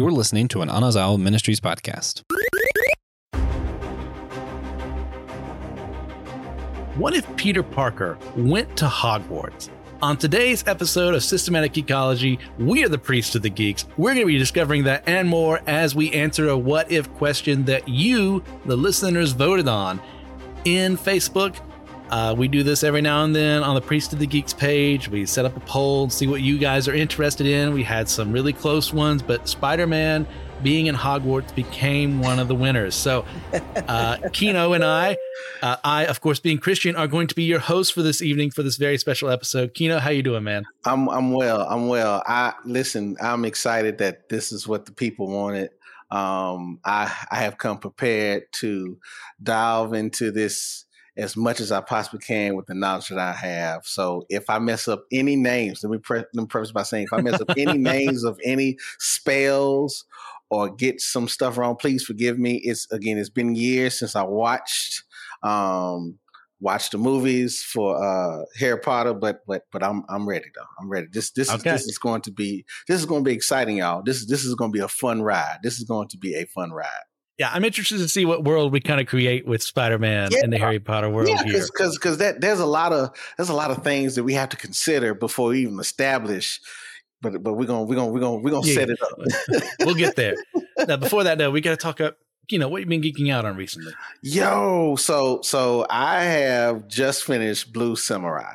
You're listening to an Anazao Ministries podcast. What if Peter Parker went to Hogwarts? On today's episode of Systematic Ecology, we are the priests of the geeks. We're going to be discovering that and more as we answer a what if question that you, the listeners, voted on in Facebook. Uh, we do this every now and then on the Priest of the Geeks page. We set up a poll, see what you guys are interested in. We had some really close ones, but Spider Man being in Hogwarts became one of the winners. So, uh, Keno and I, uh, I of course being Christian, are going to be your hosts for this evening for this very special episode. Keno, how you doing, man? I'm I'm well. I'm well. I listen. I'm excited that this is what the people wanted. Um, I I have come prepared to dive into this as much as I possibly can with the knowledge that I have. So if I mess up any names, let me, pre- let me preface by saying if I mess up any names of any spells or get some stuff wrong, please forgive me. It's again, it's been years since I watched um watched the movies for uh Harry Potter, but but but I'm I'm ready though. I'm ready. This this okay. is this is going to be this is going to be exciting, y'all. This is this is going to be a fun ride. This is going to be a fun ride. Yeah, I'm interested to see what world we kind of create with Spider-Man yeah. in the Harry Potter world yeah. Because because that there's a lot of there's a lot of things that we have to consider before we even establish but but we're gonna we're gonna we're gonna we're gonna yeah. set it up. we'll get there. Now, before that, though, we got to talk up. You know, what you've been geeking out on recently? Yo, so so I have just finished Blue Samurai.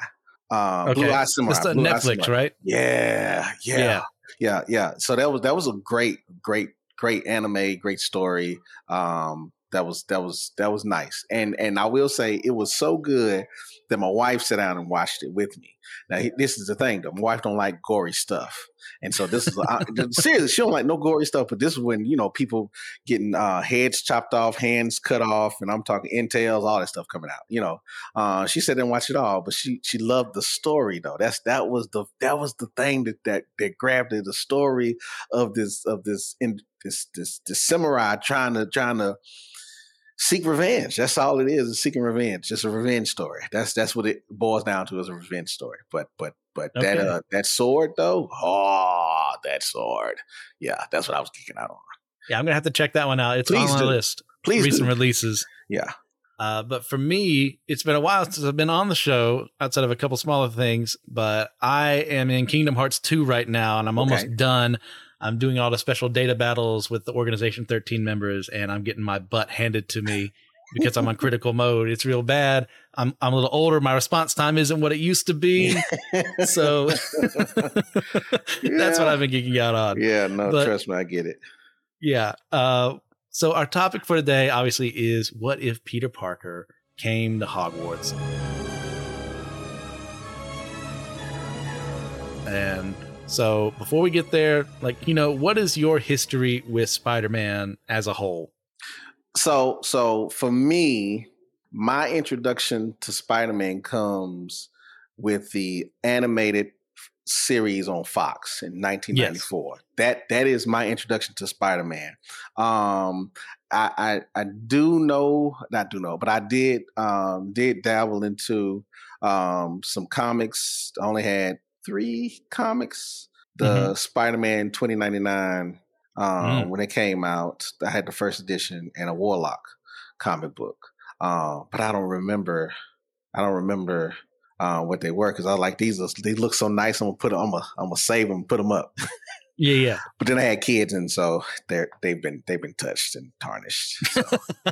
Uh, okay. Blue Eye Samurai. It's Blue Netflix, right? Yeah, yeah, yeah, yeah, yeah. So that was that was a great, great, great anime, great story. Um, that was that was that was nice, and and I will say it was so good that my wife sat down and watched it with me. Now, this is the thing though. My wife don't like gory stuff. And so this is I, seriously, she don't like no gory stuff. But this is when you know people getting uh, heads chopped off, hands cut off, and I'm talking entails, all that stuff coming out. You know, uh, she said didn't watch it all, but she she loved the story though. That's that was the that was the thing that that that grabbed her. The story of this of this in this this this samurai trying to trying to seek revenge. That's all it is, is seeking revenge. Just a revenge story. That's that's what it boils down to is a revenge story. But but but okay. that uh, that sword though, oh that sword. Yeah, that's what I was geeking out on. Yeah, I'm gonna have to check that one out. It's Please on my list. Please recent do. releases. Yeah. Uh, but for me, it's been a while since I've been on the show outside of a couple smaller things. But I am in Kingdom Hearts 2 right now, and I'm okay. almost done. I'm doing all the special data battles with the Organization 13 members, and I'm getting my butt handed to me because I'm on critical mode. It's real bad. I'm I'm a little older. My response time isn't what it used to be. so that's what I've been geeking out on. Yeah, no, but, trust me, I get it. Yeah. Uh, so our topic for today, obviously, is what if Peter Parker came to Hogwarts? And so before we get there, like, you know, what is your history with Spider-Man as a whole? So, so for me, my introduction to Spider-Man comes with the animated series on Fox in 1994. Yes. That that is my introduction to Spider-Man. Um, I, I, I do know, not do know, but I did um, did dabble into um, some comics. I only had three comics. The mm-hmm. Spider Man 2099, um, mm. when it came out, I had the first edition and a Warlock comic book. Uh, but I don't remember. I don't remember uh, what they were because I was like these. They look so nice. I'm gonna put them. I'm gonna, I'm gonna save them. Put them up. Yeah, yeah. But then I had kids, and so they're they've been they've been touched and tarnished. So.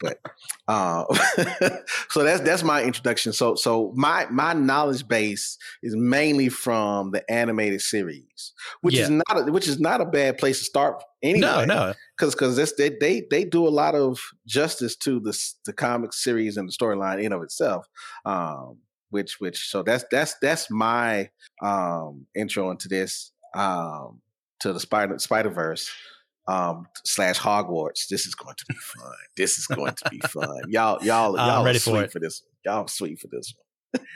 but uh, so that's that's my introduction. So so my my knowledge base is mainly from the animated series, which yeah. is not a, which is not a bad place to start. Anyway, no, no, because because they they they do a lot of justice to the the comic series and the storyline in of itself. Um, which which so that's that's that's my um intro into this um, to the Spider Spider Verse um, slash Hogwarts. This is going to be fun. this is going to be fun. Y'all, y'all, y'all I'm ready for, it. for this. One. Y'all sweet for this one.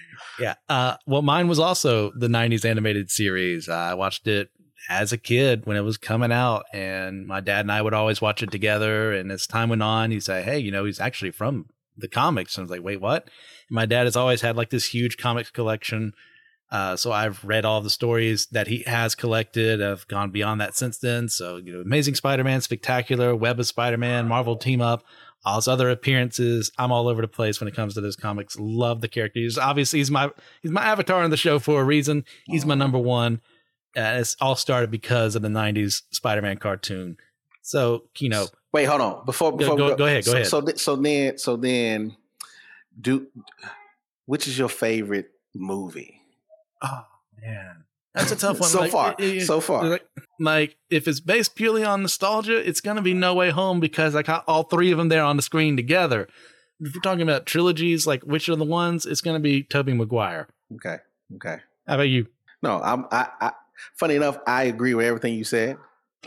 yeah. Uh, well, mine was also the '90s animated series. Uh, I watched it as a kid when it was coming out, and my dad and I would always watch it together. And as time went on, he'd say, "Hey, you know, he's actually from the comics." And I was like, "Wait, what?" And my dad has always had like this huge comics collection Uh, so I've read all the stories that he has collected. I've gone beyond that since then. So you know, Amazing Spider-Man, Spectacular, Web of Spider-Man, Marvel Team Up, all his other appearances. I'm all over the place when it comes to those comics. Love the character. He's obviously he's my he's my avatar on the show for a reason. He's my number one. Uh, it's all started because of the '90s Spider-Man cartoon. So you know, wait, hold on. Before before go, we go ahead, go so, ahead. So so then so then, do which is your favorite movie? Oh man, that's a tough one. So Like, far, it- it- so far. Like, like, if it's based purely on nostalgia, it's gonna be No Way Home because I got all three of them there on the screen together. If we're talking about trilogies, like which are the ones? It's gonna be Tobey Maguire. Okay, okay. How about you? No, I'm. I, I. Funny enough, I agree with everything you said.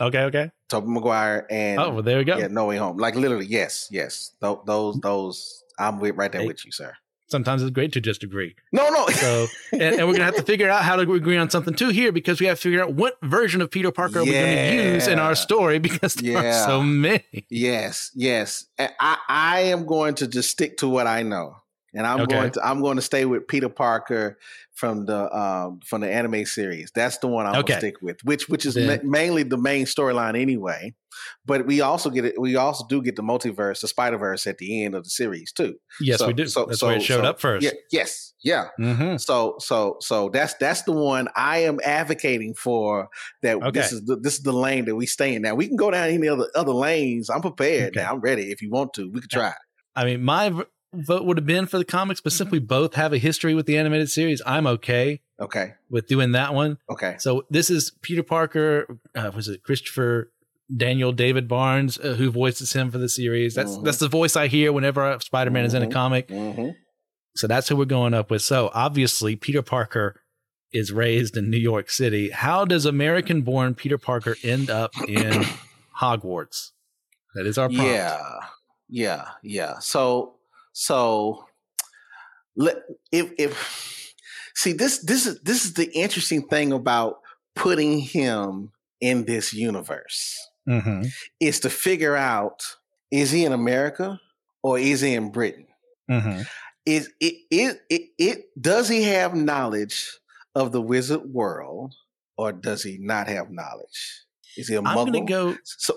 Okay, okay. Tobey Maguire and Oh, well, there we go. yeah, No Way Home. Like literally, yes, yes. Tho- those, those. I'm with right there with you, sir. Sometimes it's great to just agree. No, no. So, and, and we're gonna have to figure out how to agree on something too here because we have to figure out what version of Peter Parker are we going to use in our story because there Yeah. are so many. Yes, yes. I, I am going to just stick to what I know, and I'm Okay. going to I'm going to stay with Peter Parker from the um from the anime series. That's the one I'm Okay. going to stick with, which which is ma- mainly the main storyline anyway. But we also get it. We also do get the multiverse, the Spider Verse at the end of the series too. Yes, So- we do. so- That's so- where it showed so- up first. Yeah, yes, yeah. hmm So so so that's that's the one I am advocating for. That Okay. this is the this is the lane that we stay in. Now we can go down any other other lanes. I'm prepared. Now I'm ready. If you want to, we could try. I mean, my vote would have been for the comics, but simply both have a history with the animated series. I'm okay Okay. with doing that one. Okay. So this is Peter Parker. Uh, was it Christopher Daniel David Barnes uh, who voices him for the series? That's Mhm. that's the voice I hear whenever Spider Man is in a Mhm. comic. hmm So that's who we're going up with. So obviously, Peter Parker is raised in New York City. How does American born Peter Parker end up in Hogwarts? That is our prompt. Yeah. Yeah. Yeah. So so let if if see this this is this is the interesting thing about putting him in this universe. Mm-hmm. is to figure out is he in America or is he in Britain? Mm-hmm. Is it it it, it does he have knowledge of the wizard world or does he not have knowledge? Is he a I'm muggle? going to go. so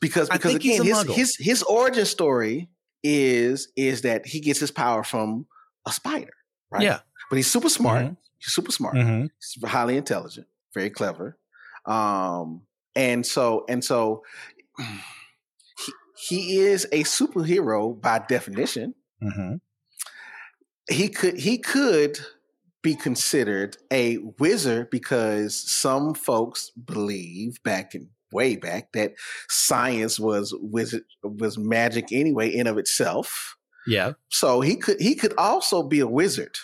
because because again his, his his origin story is is that he gets his power from a spider, right? Yeah. But he's super smart. Mhm. He's super smart. Mm-hmm. He's highly intelligent, very clever. Um, and so and so he, he is a superhero by definition. Mm-hmm. He could he could be considered a wizard because some folks believe back in way back that science was wizard was magic anyway in of itself. Yeah. So he could he could also be a wizard.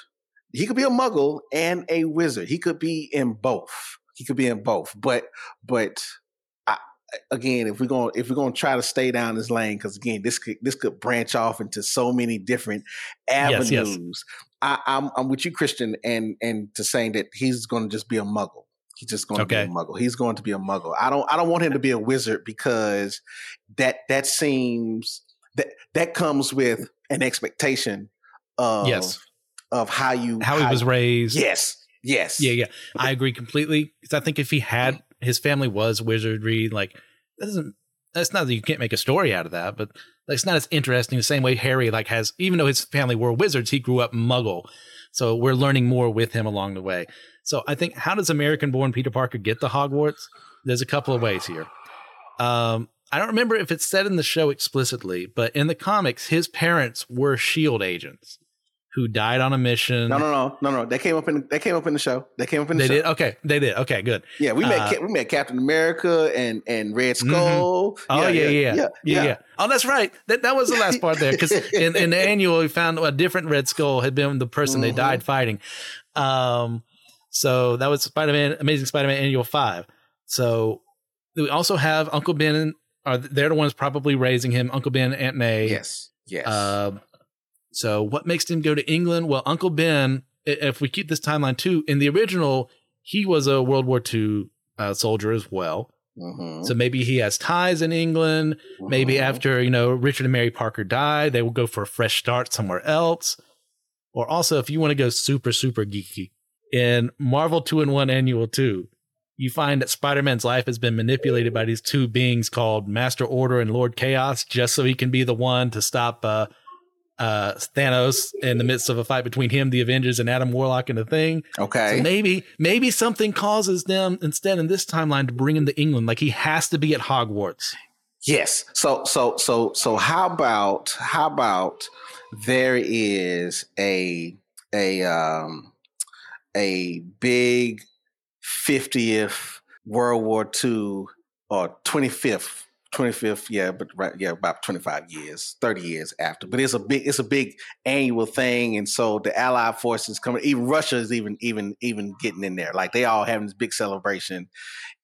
He could be a muggle and a wizard. He could be in both. He could be in both. But but I, again, if we're going to if we're going to try to stay down this lane, because again, this could this could branch off into so many different Yes, avenues. yes. I, I'm I'm with you, Christian, and and to saying that he's going to just be a muggle. He's just going to be a muggle. He's going to be a muggle. I don't I don't want him to be a wizard because that that seems that that comes with an expectation of Yes. of how you How he was raised. Yes. Yes. Yeah, yeah. I agree completely. Because I think if he had mm. his family was wizardry, like that doesn't. That's not that you can't make a story out of that, but it's not as interesting the same way Harry like has. Even though his family were wizards, he grew up Muggle, so we're learning more with him along the way. So I think how does American-born Peter Parker get to Hogwarts? There's a couple of ways here. Um, I don't remember if it's said in the show explicitly, but in the comics, his parents were Shield agents who died on a mission. No, no, no, no, no. They came up in that came up in the show. They came up in the They show. did. Okay, they did. Okay, good. Yeah, we met Uh, we met Captain America and and Red Mhm. Skull. Oh yeah yeah yeah, yeah, yeah, yeah Oh, that's right. That that was the last part there because in, in the annual we found a different Red Skull had been the person they Mhm. died fighting. Um, so that was Spider Man, Amazing Spider Man Annual Five. So we also have Uncle Ben. Are they're the ones probably raising him? Uncle Ben, Aunt May. Yes. Yes. Um, so what makes him go to England? Well, Uncle Ben, if we keep this timeline too, in the original, he was a World War II uh, soldier as well. Mhm. So maybe he has ties in England. Maybe Mhm. after, you know, Richard and Mary Parker died, they will go for a fresh start somewhere else. Or also, if you want to go super, super geeky, in Marvel 2 in 1 Annual 2, you find that Spider Man's life has been manipulated by these two beings called Master Order and Lord Chaos just so he can be the one to stop uh, uh, Thanos in the midst of a fight between him, the Avengers, and Adam Warlock and the Thing. Okay. So maybe maybe something causes them instead in this timeline to bring him to England. Like he has to be at Hogwarts. Yes. So so so so how about how about there is a a um a big 50th World War II or 25th 25th yeah but right yeah about 25 years 30 years after but it's a big it's a big annual thing and so the allied forces coming even russia is even even even getting in there like they all having this big celebration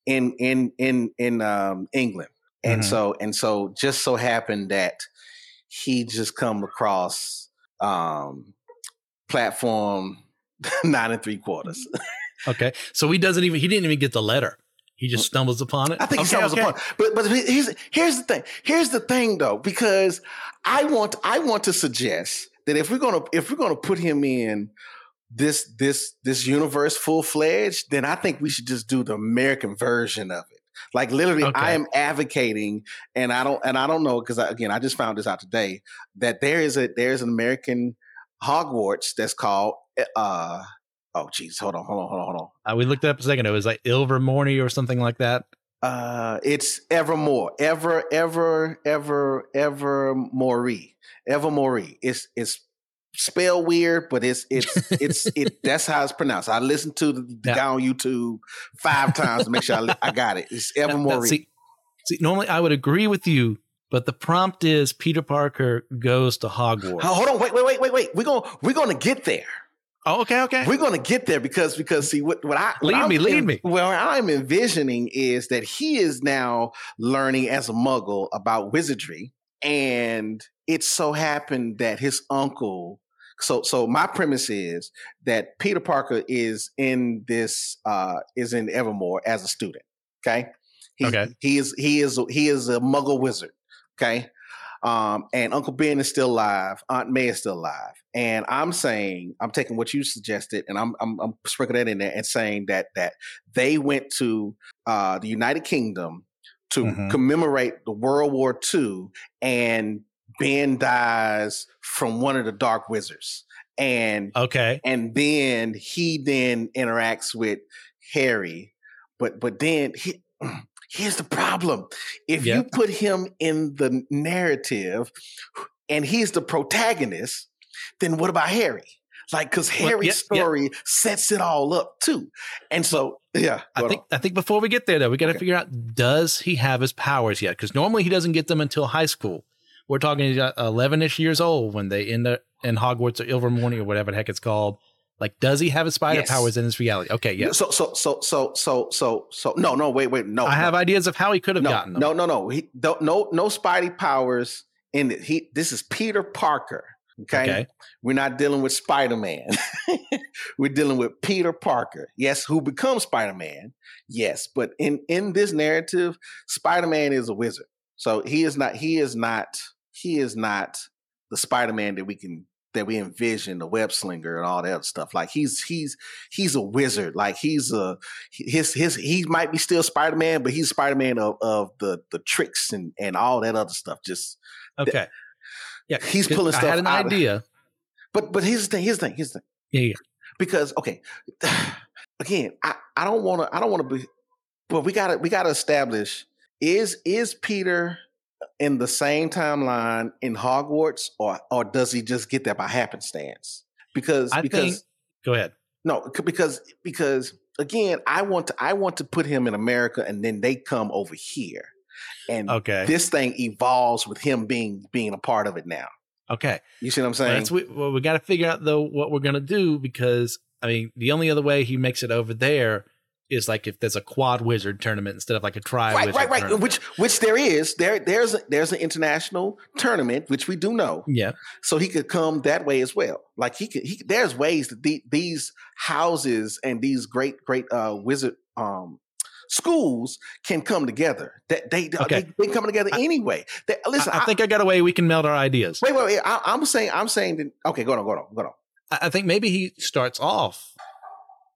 in in in in um england and Mhm. so and so just so happened that he just come across um platform nine and three quarters Okay. So he doesn't even he didn't even get the letter. He just stumbles upon it. I think he stumbles okay. upon. But but here's here's the thing. Here's the thing though, because I want I want to suggest that if we're gonna if we're gonna put him in this this this universe full fledged, then I think we should just do the American version of it. Like literally, Okay. I am advocating, and I don't and I don't know because again I just found this out today that there is a there is an American Hogwarts that's called uh oh geez hold on hold on hold on hold on Uh, we looked it up a second. It was like Ilvermorny or something like that. Uh, it's Evermore, ever, ever, ever, ever Maury, Evermore. It's it's spelled weird, but it's it's it's it. That's how it's pronounced. I listened to the, Yeah. guy on YouTube five times to make sure I, I got it. It's Now- now, Evermore. see, see, normally I would agree with you, but the prompt is Peter Parker goes to Hogwarts. Hold on, wait, wait, wait, wait, wait. We're gonna we're gonna get there. Oh, okay, okay. We're gonna get there because because see what what I what Lead I'm me, lead en- me. Well, I'm envisioning is that he is now learning as a Muggle about wizardry, and it so happened that his uncle. So so my premise is that Peter Parker is in this uh is in Evermore as a student. Okay. He, Okay. He is he is he is a Muggle wizard. Okay. Um, and Uncle Ben is still alive. Aunt May is still alive. And I'm saying, I'm taking what you suggested, and I'm I'm, I'm sprinkling that in there and saying that that they went to uh, the United Kingdom to Mhm. commemorate the World War II, and Ben dies from one of the Dark Wizards, and Okay. and then he then interacts with Harry, but but then he, here's the problem: if Yeah. you put him in the narrative, and he's the protagonist, then what about Harry? Like, because Harry's yeah, yeah. story sets it all up too, and so yeah, I think on. I think before we get there though, we got to Okay. figure out does he have his powers yet? Because normally he doesn't get them until high school. We're talking uh, eleven ish years old when they end up in Hogwarts or Ilvermorny or whatever the heck it's called. Like, does he have his spider Yes. powers in this reality? Okay, yes. So so so so so so so no no wait wait no I have ideas of how he could have no, gotten them. No, no, no. He don't, no no Spidey powers in it. He this is Peter Parker. Okay. Okay. We're not dealing with Spider Man. We're dealing with Peter Parker. Yes, who becomes Spider Man. Yes, but in in this narrative, Spider Man is a wizard. So he is not. He is not. He is not the Spider Man that we can that we envision the web slinger and all that other stuff. Like he's he's he's a wizard. Like he's a his his he might be still Spider Man, but he's Spider Man of, of the the tricks and and all that other stuff. Just Okay. Yeah, he's pulling stuff I had an out of- idea. but but here's the thing. Here's the thing. Here's the thing. Yeah, yeah. because okay again i, I don't want to i don't want to be but we gotta we gotta establish is is peter in the same timeline in hogwarts or or does he just get there by happenstance because I because think- Go ahead. no because because again i want to i want to put him in america and then they come over here and Okay. this thing evolves with him being being a part of it now okay. you see what i'm Well, saying that's we, well, we got to figure out though what we're gonna do because I mean the only other way he makes it over there is like if there's a quad wizard tournament instead of like a tri right, wizard. right, right. tournament. Which which there is. There there's a, there's an international tournament which we do know. yeah, So he could come that way as well. Like he could. He there's ways that the, these houses and these great great uh, wizard um, schools can come together. That they Okay. they, they come together I- anyway. They, listen, I, I think I got a way we can meld our ideas. wait, wait, wait. I, I'm saying I'm saying that. Okay, go on, go on, go on. I, I think maybe he starts off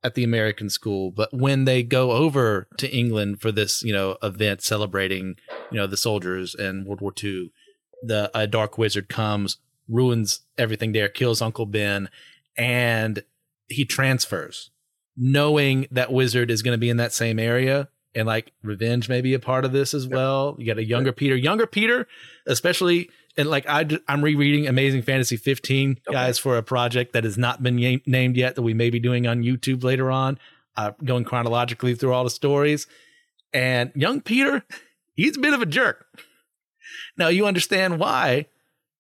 at the American school, but when they go over to England for this, you know, event celebrating, you know, the soldiers and World War II, the a dark wizard comes, ruins everything there, kills Uncle Ben, and he transfers, knowing that wizard is going to be in that same area. And like revenge may be a part of this as well. You got a younger Peter, younger Peter, especially and like I, I'm rereading Amazing Fantasy 15 okay. guys for a project that has not been y- named yet that we may be doing on YouTube later on, uh, going chronologically through all the stories. And young Peter, he's a bit of a jerk. Now you understand why,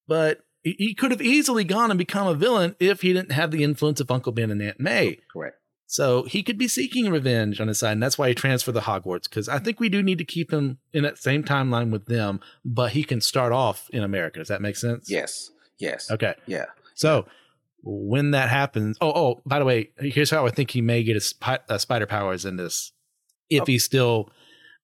but he could have easily gone and become a villain if he didn't have the influence of Uncle Ben and Aunt May. Correct. So he could be seeking revenge on his side, and that's why he transferred to Hogwarts. Because I think we do need to keep him in that same timeline with them, but he can start off in America. Does that make sense? Yes. Yes. Okay. Yeah. So when that happens, oh, oh, by the way, here's how I think he may get his uh, spider powers in this, if oh. he still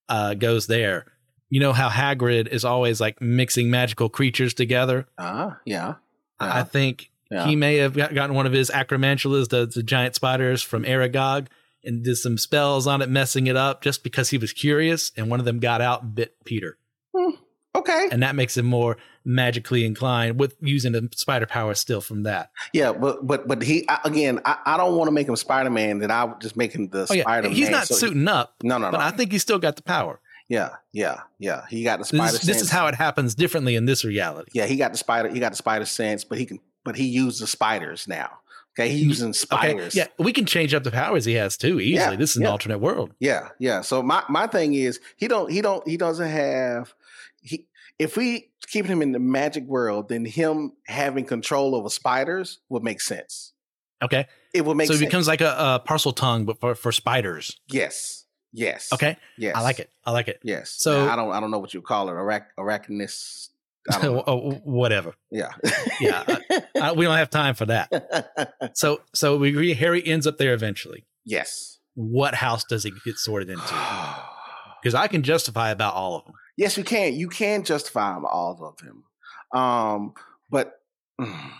uh, goes there. You know how Hagrid is always like mixing magical creatures together. Ah, uh, yeah. yeah. I think yeah. He may have gotten one of his acromantulas, the, the giant spiders from Aragog, and did some spells on it, messing it up just because he was curious. And one of them got out and bit Peter. Hmm. Okay. And that makes him more magically inclined with using the spider power still from that. Yeah, but but but he again, I, I don't want to make him Spider Man. That I would just make him the oh, yeah. Spider Man. He's not so suiting he, up. No, no, no. But I think he's still got the power. Yeah, yeah, yeah. He got the spider. This, this, is how it happens differently in this reality. Yeah, he got the spider. He got the spider sense, but he can but he uses spiders now. Okay, he's using spiders. Okay. Yeah, we can change up the powers he has too easily. Yeah, this is an alternate world. Yeah, yeah. So my my thing is he don't he don't he doesn't have he if we keep him in the magic world, then him having control over spiders would make sense. Okay, it will make. So it becomes like a, a Parseltongue, but for for spiders. Yes. Yes. Okay. Yes. I like it. I like it. Yes. So I don't. I don't know what you call it. Arach, arachnus. oh, oh whatever. Yeah. yeah. I, I, we don't have time for that. So, so we agree Harry ends up there eventually. Yes. What house does he get sorted into? Because I can justify about all of them. Yes, you can. You can justify all of them. Um, but mm,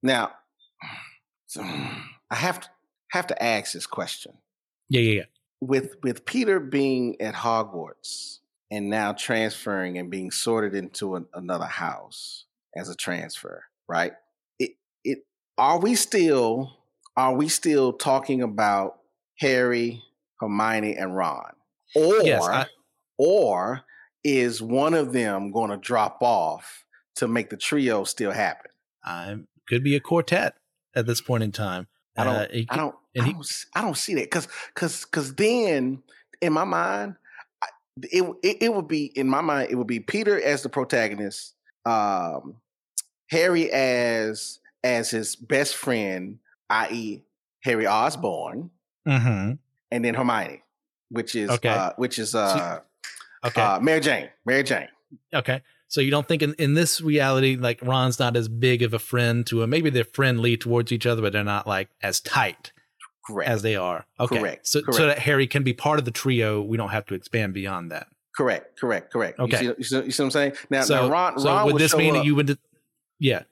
now, mm, so mm, I have to have to ask this question. Yeah, yeah, yeah. With with Peter being at Hogwarts, and now transferring and being sorted into an, another house as a transfer, right? It it are we still are we still talking about Harry, Hermione, and Ron? Or yes, I, or is one of them going to drop off to make the trio still happen? I could be a quartet at this point in time. I don't. Uh, I don't. I don't, I don't see that because because because then in my mind it, it, it would be in my mind it would be Peter as the protagonist, um, Harry as as his best friend, i.e., Harry Osborn, mm-hmm. and then Hermione, which is okay. uh, which is uh, okay, uh, Mary Jane, Mary Jane. Okay, so you don't think in, in this reality, like Ron's not as big of a friend to him. Maybe they're friendly towards each other, but they're not like as tight. Correct. As they are. Okay. Correct. So, correct. so that Harry can be part of the trio. We don't have to expand beyond that. Correct. Correct. Correct. Okay. You see, you see, you see what I'm saying? Now, so, now Ron, so Ron would this mean up. that you would? Yeah.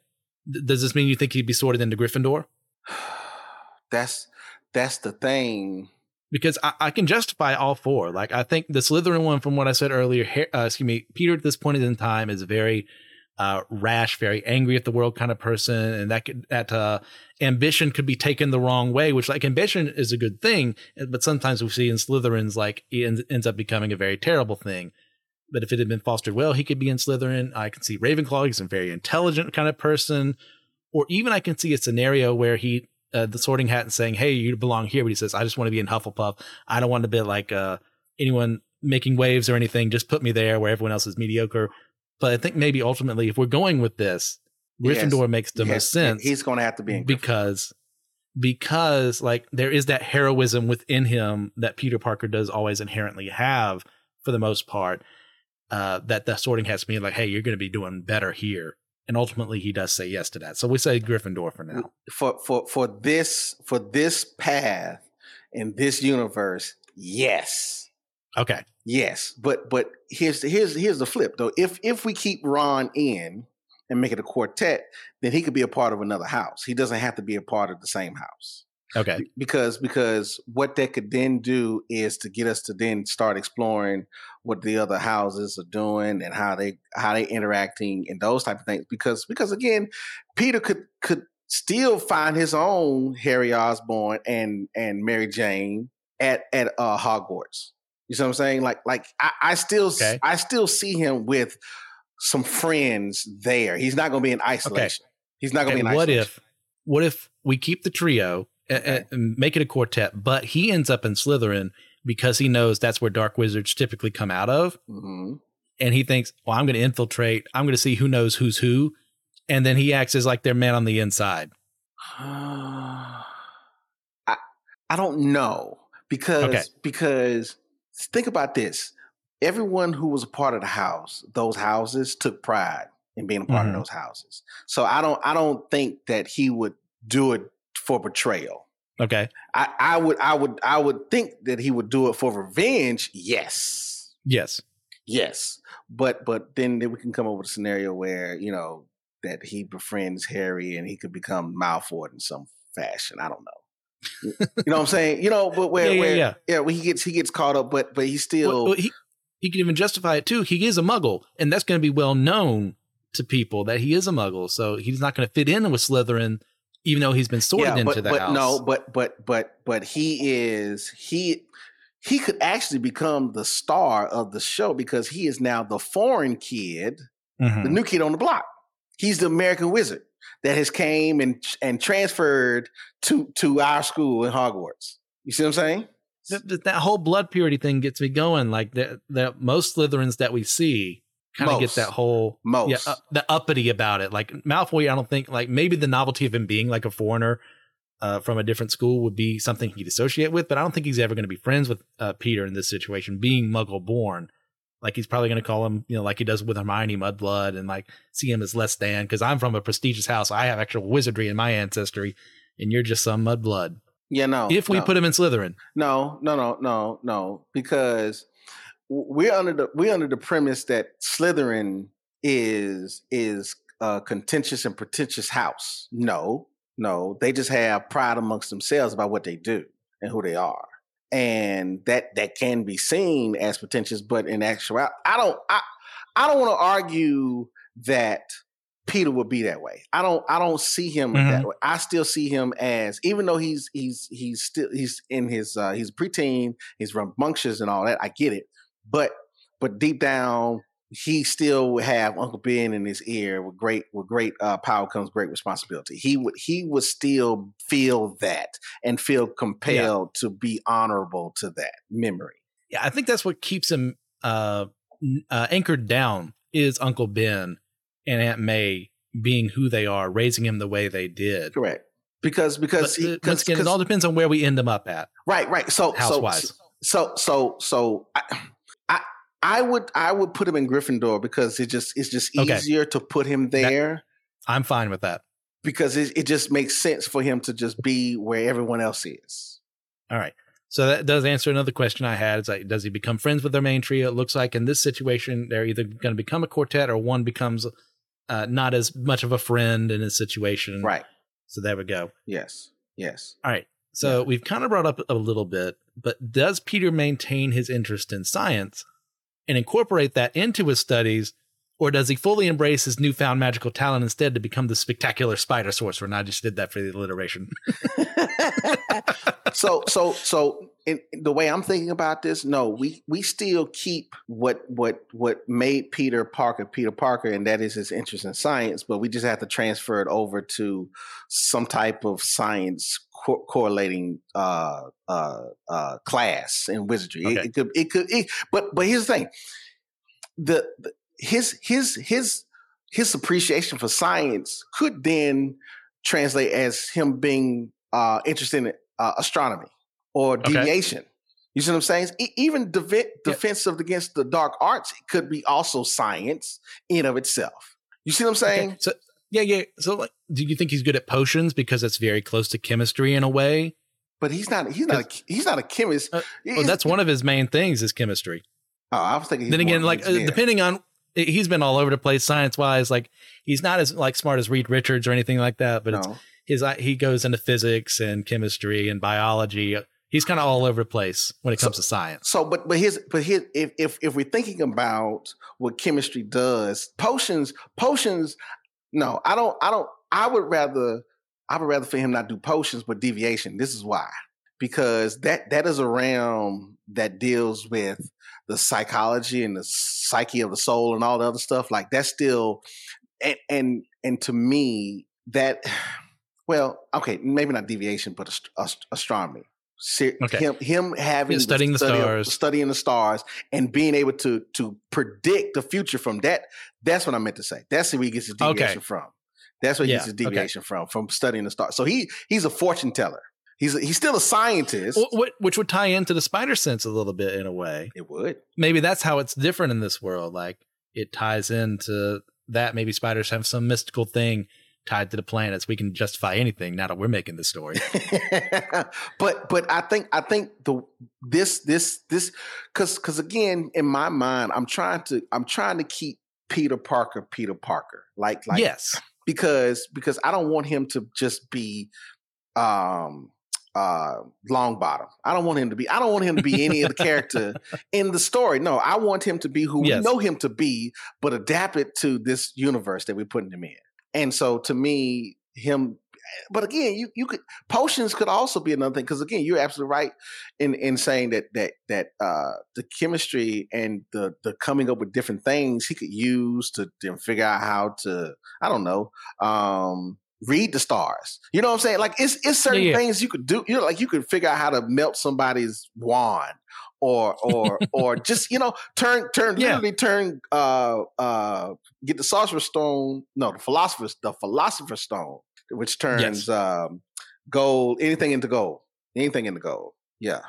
Does this mean you think he'd be sorted into Gryffindor? that's that's the thing. Because I, I, can justify all four. Like I think the Slytherin one, from what I said earlier, uh, excuse me, Peter at this point in time is very uh, rash, very angry at the world kind of person, and that could, that uh, ambition could be taken the wrong way. Which like ambition is a good thing, but sometimes we see in Slytherins like it ends, ends up becoming a very terrible thing. But if it had been fostered well, he could be in Slytherin. I can see Ravenclaw; he's a very intelligent kind of person, or even I can see a scenario where he uh, the Sorting Hat and saying, "Hey, you belong here," but he says, "I just want to be in Hufflepuff. I don't want to be like uh, anyone." making waves or anything just put me there where everyone else is mediocre but I think maybe ultimately, if we're going with this, Gryffindor yes. makes the yes. most sense. He's going to have to be because because like there is that heroism within him that Peter Parker does always inherently have for the most part. Uh, that the sorting has to be like, hey, you're going to be doing better here, and ultimately he does say yes to that. So we say Gryffindor for now. For for for this for this path in this universe, yes. Okay. Yes, but but here's the, here's here's the flip though. If if we keep Ron in and make it a quartet, then he could be a part of another house. He doesn't have to be a part of the same house. Okay. Because because what that could then do is to get us to then start exploring what the other houses are doing and how they how they interacting and those type of things. Because because again, Peter could could still find his own Harry Osborn and and Mary Jane at at uh, Hogwarts. You see what I'm saying? Like like I, I still Okay. I still see him with some friends there. He's not going to be in isolation. He's not going to be in what isolation. if what if we keep the trio and, Okay. and make it a quartet, but he ends up in Slytherin because he knows that's where dark wizards typically come out of, hmm and he thinks, "Well, I'm going to infiltrate. I'm going to see who knows who's who," and then he acts as like their man on the inside. I I don't know because Okay. because think about this. Everyone who was a part of the house, those houses took pride in being a part Mhm. of those houses. So I don't I don't think that he would do it for betrayal. Okay. I, I would I would I would think that he would do it for revenge. Yes. Yes. Yes. But but then we can come up with a scenario where, you know, that he befriends Harry and he could become Malfoy in some fashion. I don't know. You know what I'm saying? You know, but where Yeah, yeah, where yeah. yeah, when he gets he gets caught up, but but he's still Well, well, he he can even justify it too. He is a Muggle, and that's going to be well known to people that he is a Muggle. So he's not going to fit in with Slytherin, even though he's been sorted yeah, into but, the but house. no, but but but but he is he he could actually become the star of the show because he is now the foreign kid Mhm. the new kid on the block. He's the American wizard that has came and and transferred to to our school in Hogwarts. You see what I'm saying? That, that- whole blood purity thing gets me going. Like that, that most Slytherins that we see kind of get that whole Most. yeah, uh, the uppity about it. Like Malfoy, I don't think like maybe the novelty of him being like a foreigner uh, from a different school would be something he'd associate with, but I don't think he's ever going to be friends with uh, Peter in this situation, being Muggle born. Like he's probably going to call him, you know, like he does with Hermione Mudblood, and like see him as less than because I'm from a prestigious house. I have actual wizardry in my ancestry, and you're just some mudblood. yeah, no. if we no. put him in Slytherin, no, no, no, no, no, because we're under the we're under the premise that Slytherin is is a contentious and pretentious house. No, no, they just have pride amongst themselves about what they do and who they are, and that that can be seen as pretentious. But in actuality, I don't I I don't want to argue that Peter would be that way. I don't I don't see him Mhm. that way. I still see him as even though he's he's he's still he's in his uh he's a preteen, he's rambunctious and all that. I get it. But but deep down he still would have Uncle Ben in his ear with great with great uh, power comes great responsibility. He would he would still feel that and feel compelled to be honorable to that memory. yeah, I think that's what keeps him uh, uh, anchored down is Uncle Ben and Aunt May being who they are, raising him the way they did. Correct. Because because But, he, uh, once again, it all depends on where we end them up at. Right, right. So, so, so, so, so, I, I, would, I would put him in Gryffindor because it just, it's just Okay. easier to put him there I'm fine with that. because it, it just makes sense for him to just be where everyone else is. All right. So that does answer another question I had. It's like, does he become friends with their main trio? It looks like in this situation, they're either going to become a quartet or one becomes uh, not as much of a friend in his situation. Right. So there we go. Yes. Yes. All right. So we've kind of brought up a little bit, but does Peter maintain his interest in science and incorporate that into his studies, or does he fully embrace his newfound magical talent instead to become the spectacular spider sorcerer? And I just did that for the alliteration. so so so in, in the way I'm thinking about this, no, we we still keep what what what made Peter Parker Peter Parker, and that is his interest in science. But we just have to transfer it over to some type of science co- correlating uh, uh, uh, class in wizardry. It- Okay. It, could it could, it, but but here's the thing: the, the his his his his appreciation for science could then translate as him being uh, interested in uh, astronomy or Okay. divination. You see what I'm saying? E- even defensive against the dark arts it could be also science in of itself. You see what I'm saying? Okay, So yeah, yeah. So like, do you think he's good at potions because it's very close to chemistry in a way? But he's not. He's not. A, he's not a chemist. Uh, Well, that's one of his main things is chemistry. Oh, I was thinking. then again, like uh, depending on he's been all over the place science wise. Like he's not as like smart as Reed Richards or anything like that, but it's No. his he goes into physics and chemistry and biology. He's kind of all over the place when it comes so, to science. So, but but his but his if if if we're thinking about what chemistry does, potions potions. No, I don't. I don't. I would rather. I would rather for him not do potions, but divination. This is why, because that that is a realm that deals with the psychology and the psyche of the soul and all the other stuff. Like that's still, and and and to me that, well, okay, maybe not divination, but ast- ast- astronomy. Okay. Him, him having studying the, study stars, of, studying the stars, and being able to to predict the future from that. That's what I meant to say. That's where he gets his divination okay. from. That's where he yeah. gets his divination okay. from from studying the stars. So he he's a fortune teller. He's a, he's still a scientist, which would tie into the spider sense a little bit in a way. It would. Maybe that's how it's different in this world. Like it ties into that. Maybe spiders have some mystical thing tied to the planets. We can justify anything now that we're making this story. but but I think I think the this this this because because again in my mind I'm trying to I'm trying to keep Peter Parker Peter Parker like like yes because because I don't want him to just be um uh Longbottom. I don't want him to be I don't want him to be any of the character in the story. No, I want him to be who yes. we know him to be, but adapt it to this universe that we're putting him in. And so to me, him but again, you you could potions could also be another thing because again, you're absolutely right in in saying that that that uh, the chemistry and the the coming up with different things he could use to, to figure out how to I don't know um, read the stars. You know what I'm saying? Like it's it's certain yeah, yeah. things you could do. You know, like you could figure out how to melt somebody's wand or or or just you know turn turn yeah. literally turn uh uh get the sorcerer's stone no the philosopher's the philosopher's stone which turns yes. um gold anything into gold anything into gold yeah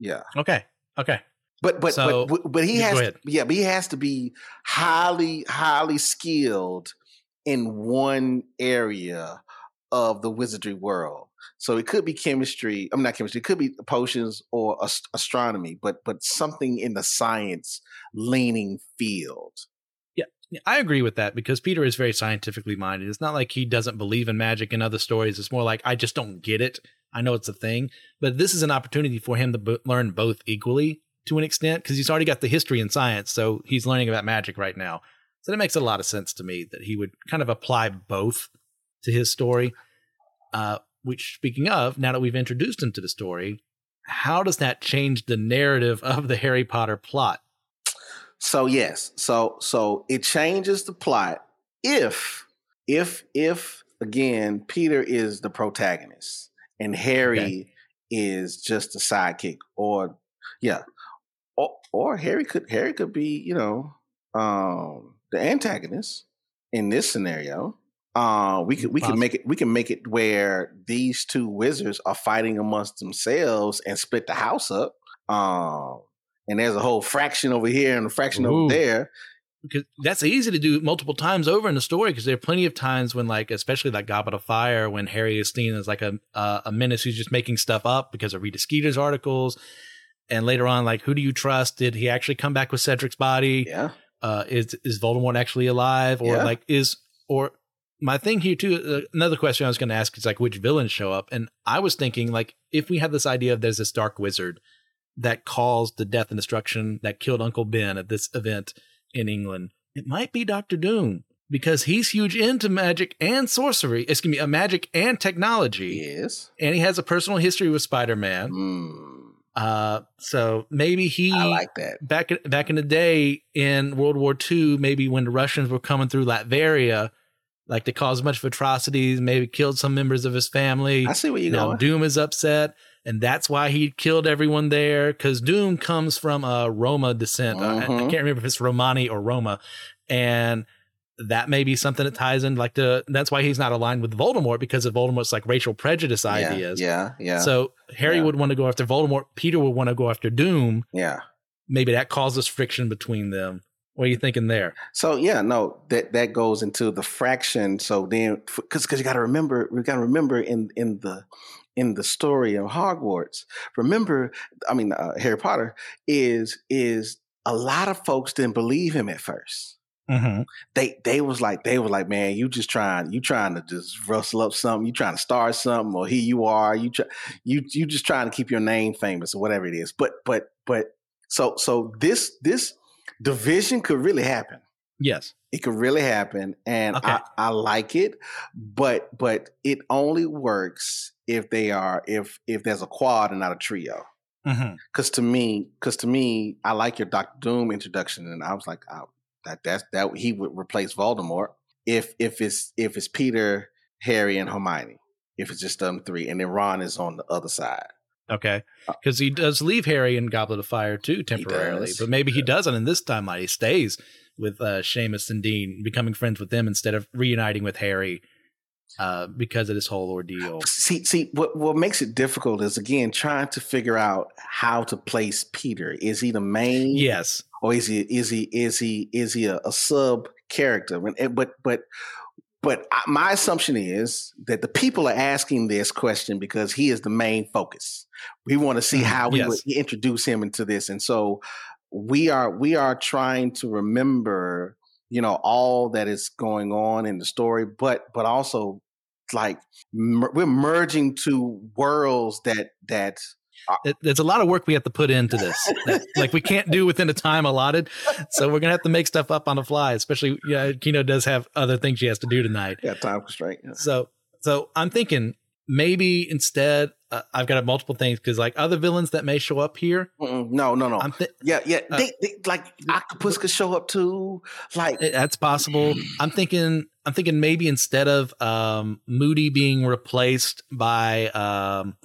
yeah okay okay but but so, but, but he has to, yeah but he has to be highly highly skilled in one area of the wizardry world so it could be chemistry. I'm not chemistry. It could be potions or ast- astronomy, but but something in the science leaning field. Yeah, I agree with that because Peter is very scientifically minded. It's not like he doesn't believe in magic and other stories. It's more like I just don't get it. I know it's a thing, but this is an opportunity for him to b- learn both equally to an extent because he's already got the history and science, so he's learning about magic right now. So that makes a lot of sense to me that he would kind of apply both to his story. Uh, which, speaking of, now that we've introduced him to the story, how does that change the narrative of the Harry Potter plot? So yes, so so it changes the plot if if if again Peter is the protagonist and Harry okay. is just a sidekick, or yeah, or, or Harry could Harry could be you know um, the antagonist in this scenario, uh, we could we can make it we can make it where these two wizards are fighting amongst themselves and split the house up. Um, and there's a whole fraction over here and a fraction Ooh. over there. Because that's easy to do multiple times over in the story. Because there are plenty of times when, like, especially like Goblet of Fire, when Harry is seen as like a uh, a menace who's just making stuff up because of Rita Skeeter's articles, and later on, like, who do you trust? Did he actually come back with Cedric's body? Yeah. Uh, is is Voldemort actually alive, or yeah. like is or my thing here too uh, another question i was going to ask is like which villains show up? And i was thinking like if we had this idea of there's this dark wizard that caused the death and destruction that killed uncle ben at this event in england it might be dr doom because he's huge into magic and sorcery excuse me a magic and technology. Yes. And he has a personal history with spider-man. Mm. Uh, so maybe he I like that. back back in the day in World War II, maybe when the Russians were coming through Latveria, like to cause a bunch of atrocities, maybe killed some members of his family. I see what you now Doom is upset, and that's why he killed everyone there. Because Doom comes from a Roma descent. I, I, mm-hmm. can't remember if it's Romani or Roma, and that may be something that ties in. Like the that's why he's not aligned with Voldemort because of Voldemort's like racial prejudice ideas. Yeah, yeah. So Harry yeah. would want to go after Voldemort. Peter would want to go after Doom. Yeah. Maybe that causes friction between them. What are you thinking there? So yeah, no, that that goes into the fraction. So then, because because you got to remember, we got to remember in in the in the story of Hogwarts. Remember, I mean, uh, Harry Potter is is a lot of folks didn't believe him at 1st Mm-hmm. They they was like they were like, man, you just trying you trying to just rustle up something, you trying to start something, or here you are, you try, you you just trying to keep your name famous or whatever it is. But but but so so this this division could really happen. Yes. It could really happen, and Okay. I, I like it, but but it only works if they are if if there's a quad and not a trio. Mm-hmm. Because to me, because to me, I like your Doctor Doom introduction, and I was like, oh, that that's that he would replace Voldemort if if it's if it's Peter, Harry, and Hermione. If it's just them three, and then Ron is on the other side. Okay. Because he does leave Harry in Goblet of Fire too temporarily, but maybe he doesn't in this timeline. He stays with uh, Seamus and Dean, becoming friends with them instead of reuniting with Harry uh, because of this whole ordeal. See, see, what what makes it difficult is again trying to figure out how to place Peter. Is he the main? Yes. or is he is he is he is he a, a sub character? Eh, But but but I- my assumption is that the people are asking this question because he is the main focus. We want to see Mhm, how we yes. would introduce him into this, and so we are we are trying to remember, you know, all that is going on in the story, but but also like mer- we're merging two worlds that that there's a lot of work we have to put into this. that, like we can't do within the time allotted, so we're gonna have to make stuff up on the fly. Especially, yeah, Keno does have other things she has to do tonight. yeah time constraint. yeah. So, so I'm thinking maybe instead uh, I've got multiple things because like other villains that may show up here. Mm-mm, no, no, no. I'm th- Yeah, yeah. Uh, they, they, like octopus could show up too. Like That's possible. I'm thinking. I'm thinking maybe instead of um, Moody being replaced by um,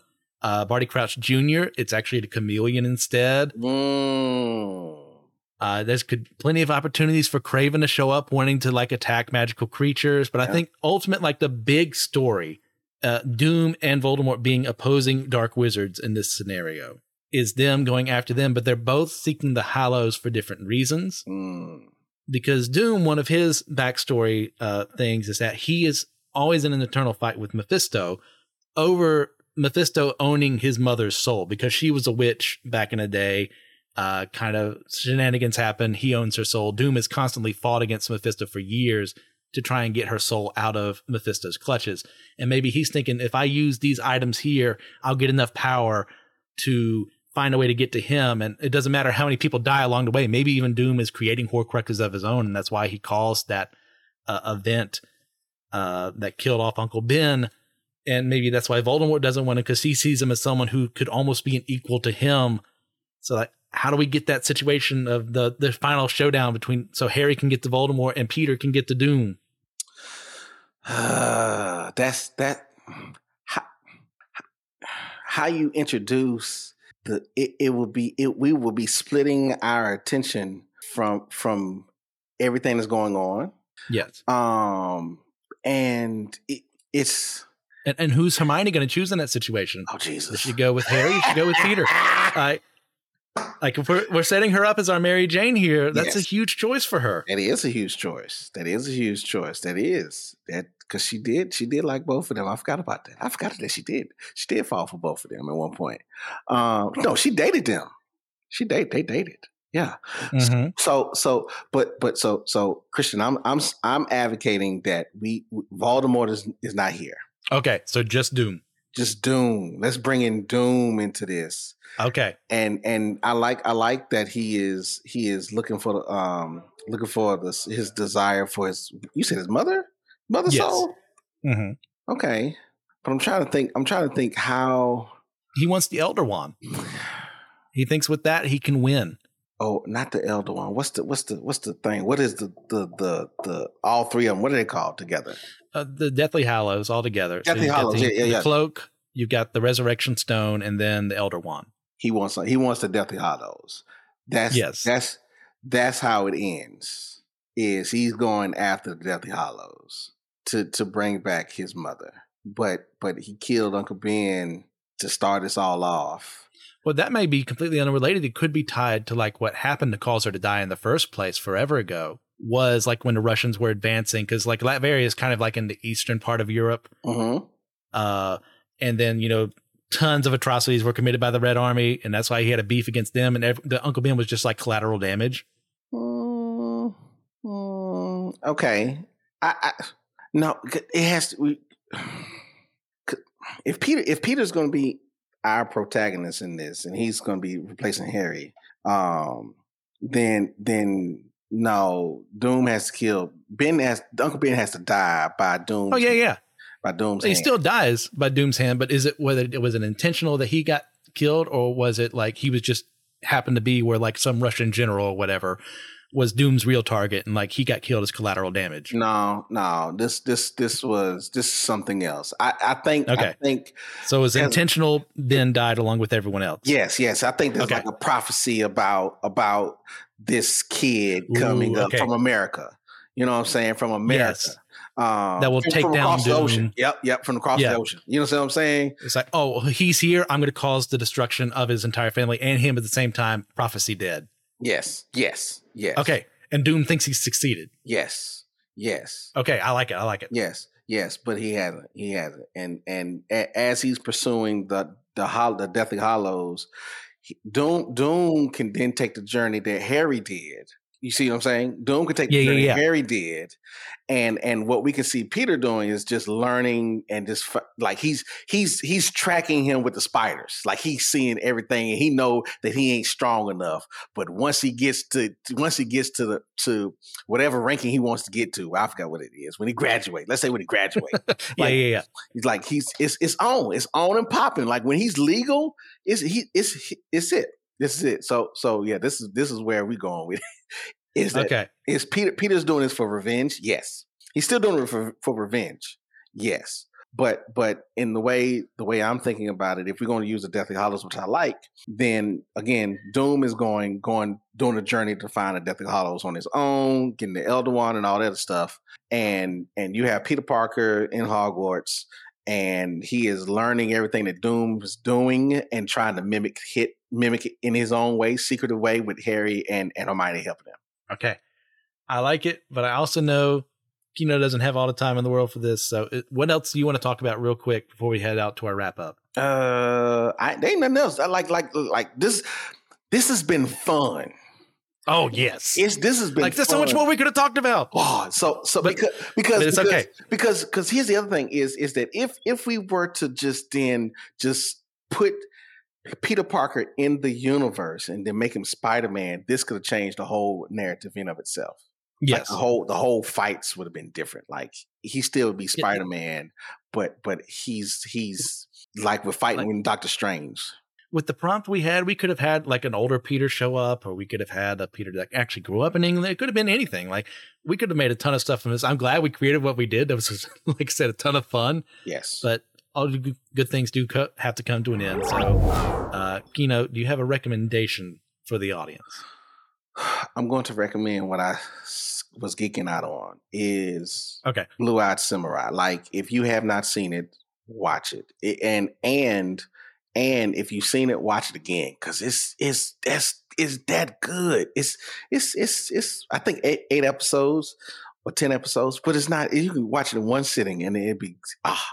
uh, Barty Crouch Jr., it's actually the Chameleon instead. mm, Uh, there's could plenty of opportunities for Kraven to show up, wanting to like attack magical creatures. But I think ultimate, like the big story, uh, Doom and Voldemort being opposing dark wizards in this scenario is them going after them, but they're both seeking the Hallows for different reasons mm, because Doom, one of his backstory uh, things is that he is always in an eternal fight with Mephisto over Mephisto owning his mother's soul because she was a witch back in the day. Uh, kind of shenanigans happen. He owns her soul. Doom has constantly fought against Mephisto for years to try and get her soul out of Mephisto's clutches. And maybe he's thinking, if I use these items here, I'll get enough power to find a way to get to him. And it doesn't matter how many people die along the way. Maybe even Doom is creating Horcruxes of his own, and that's why he calls that uh, event uh, that killed off Uncle Ben. And maybe that's why Voldemort doesn't want to, because he sees him as someone who could almost be an equal to him. So, like, how do we get that situation of the the final showdown between so Harry can get to Voldemort and Peter can get to Doom? Uh, that's that. How, how you introduce the it, it will be it we will be splitting our attention from from everything that's going on. Yes. Um, and it, it's And, and who's Hermione going to choose in that situation? oh Does Jesus. she go with Harry? Does she go with Peter? I like if we're we're setting her up as our Mary Jane here. That's a huge choice for her. That is a huge choice. That is a huge choice. That is that because she did she did like both of them. I forgot about that. I forgot that she did. She did fall for both of them at one point. Um, no, she dated them. She date they dated. Yeah. Mhm. So so but but so so Christian, I'm I'm I'm advocating that we Voldemort is is not here. Okay, so just Doom. Just Doom. Let's bring in Doom into this. Okay, and and I like I like that he is he is looking for the um looking for this his desire for his you said his mother mother Yes. soul hmm okay but I'm trying to think I'm trying to think how he wants the Elder Wand. He thinks with that he can win. Oh not the elder one what's the what's the what's the thing what is the the the the all three of them what are they called together Uh, the Deathly Hallows all together. Deathly you've Hallows, the, yeah, yeah, the cloak. You've got the Resurrection Stone, and then the Elder Wand. he wants he wants the Deathly Hallows that's Yes. that's that's how it ends is he's going after the Deathly Hallows to to bring back his mother but but he killed Uncle Ben to start us all off Well, that may be completely unrelated. It could be tied to like what happened to cause her to die in the first place forever ago. Was like when the Russians were advancing, because like Latveria is kind of like in the eastern part of Europe. Mm-hmm. Uh, and then you know tons of atrocities were committed by the Red Army, and that's why he had a beef against them. And ev- the Uncle Ben was just like collateral damage. Mm, Mm, okay, I, I no, it has to. We, if Peter, if Peter's going to be our protagonist in this, and he's going to be replacing Harry, um, then then no, Doom has to kill Ben. Has Uncle Ben has to die by Doom? Oh yeah, yeah, by Doom's. He hand. still dies by Doom's hand, but is it whether it was an intentional that he got killed, or was it like he was just happened to be where like some Russian general or whatever was Doom's real target, and like he got killed as collateral damage. No, no, this this this was this is something else. I I think Okay. I think So it was intentional, then died along with everyone else. yes, yes. I think there's Okay. like a prophecy about about this kid coming Ooh, up from America. You know what I'm saying? From America. Yes. Um, That will take down across the Doom. ocean. Yep, yep, from across Yeah. the ocean. You know what I'm saying? It's like, oh, he's here. I'm going to cause the destruction of his entire family and him at the same time. Prophecy dead. Yes, yes, yes. Okay. And Doom thinks he's succeeded. Yes, yes. Okay. I like it. I like it. Yes, yes, but he hasn't. He hasn't. And and a, as he's pursuing the the hol- the Deathly Hallows, he, Doom Doom can then take the journey that Harry did. You see what I'm saying? Doom could take Yeah, the yeah, yeah. Harry did, and and what we can see Peter doing is just learning and just like he's he's he's tracking him with the spiders. Like he's seeing everything, and he know that he ain't strong enough. But once he gets to once he gets to the to whatever ranking he wants to get to, I forgot what it is. When he graduate, let's say when he graduate, yeah, like- yeah, yeah. he's like he's it's it's on, it's on and popping. Like when he's legal, it's he it's it's it. This is it. So so yeah, this is this is where we going with. it. Is that Okay. is Peter Peter's doing this for revenge? Yes. He's still doing it for for revenge. Yes. But but in the way the way I'm thinking about it, if we're going to use the Deathly Hallows, which I like, then again, Doom is going going doing a journey to find the Deathly Hallows on his own, getting the Elder Wand and all that stuff. And and you have Peter Parker in Hogwarts, and he is learning everything that Doom is doing and trying to mimic hit mimic it in his own way, secretive way, with Harry and and Hermione helping him. Okay. I like it, but I also know Keno doesn't have all the time in the world for this. So, it, what else do you want to talk about real quick before we head out to our wrap up? Uh, I there ain't nothing else. I like like like this. This has been fun. Oh, yes. It's this has been like, there's so much more we could have talked about. Oh, so so But- because because it's because, okay. because because here's the other thing is is that if if we were to just then just put Peter Parker in the universe and then make him Spider Man, this could have changed the whole narrative in of itself. Like Yes. the whole the whole fights would have been different. Like he still would be Spider Man, but but he's he's like we're fighting Like- Doctor Strange. with the prompt we had, we could have had like an older Peter show up, or we could have had a Peter that actually grew up in England. It could have been anything. Like we could have made a ton of stuff from this. I'm glad we created what we did. That was, like I said, a ton of fun. Yes. But all the good- good things do co- have to come to an end. So, uh, Keno, do you have a recommendation for the audience? I'm going to recommend what I was geeking out on is Okay. Blue Eyed Samurai. Like if you have not seen it, watch it. It- and and and if you've seen it, watch it again because it's it's that's it's that good. It's it's it's it's I think eight, eight episodes or ten episodes, but it's not. You can watch it in one sitting and it'd be ah.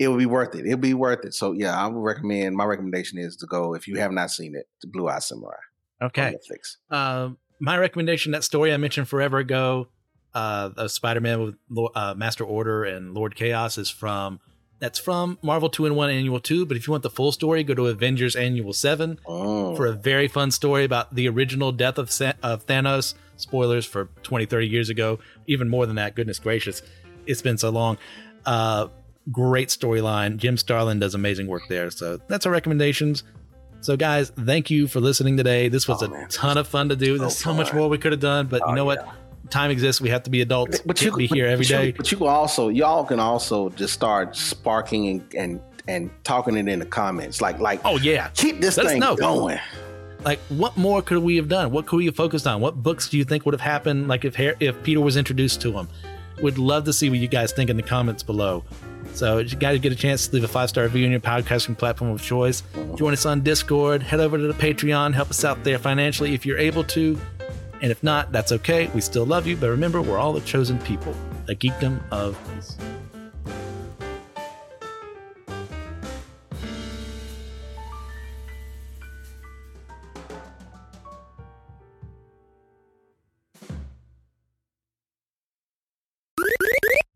It will be worth it. It'll be worth it. So yeah, I would recommend. My recommendation is to go if you have not seen it to Blue Eye Samurai Okay. Netflix. Um, my recommendation, that story I mentioned forever ago, uh, of Spider-Man with uh, Master Order and Lord Chaos is from, that's from Marvel 2 in 1 Annual 2. But if you want the full story, go to Avengers Annual 7 Mm. for a very fun story about the original death of, Sa- of Thanos. Spoilers for 20, 30 years ago. Even more than that, goodness gracious. It's been so long. Uh, great storyline. Jim Starlin does amazing work there. So that's our recommendations. So, guys, thank you for listening today. This was Oh, a man. ton of fun to do. There's so much more we could have done, but Oh, you know yeah. what? Time exists. We have to be adults. but Can't be here every but you- day. But you can also, y'all can also just start sparking and and, and talking it in the comments. Like like Oh yeah. keep this Let thing going. Like, what more could we have done? What could we have focused on? What books do you think would have happened? Like if Har- if Peter was introduced to him, we'd love to see what you guys think in the comments below. So, you guys get a chance to leave a five star review on your podcasting platform of choice. Join us on Discord. Head over to the Patreon. Help us out there financially if you're able to. And if not, that's okay. We still love you. But remember, we're all the chosen people. A geekdom of peace.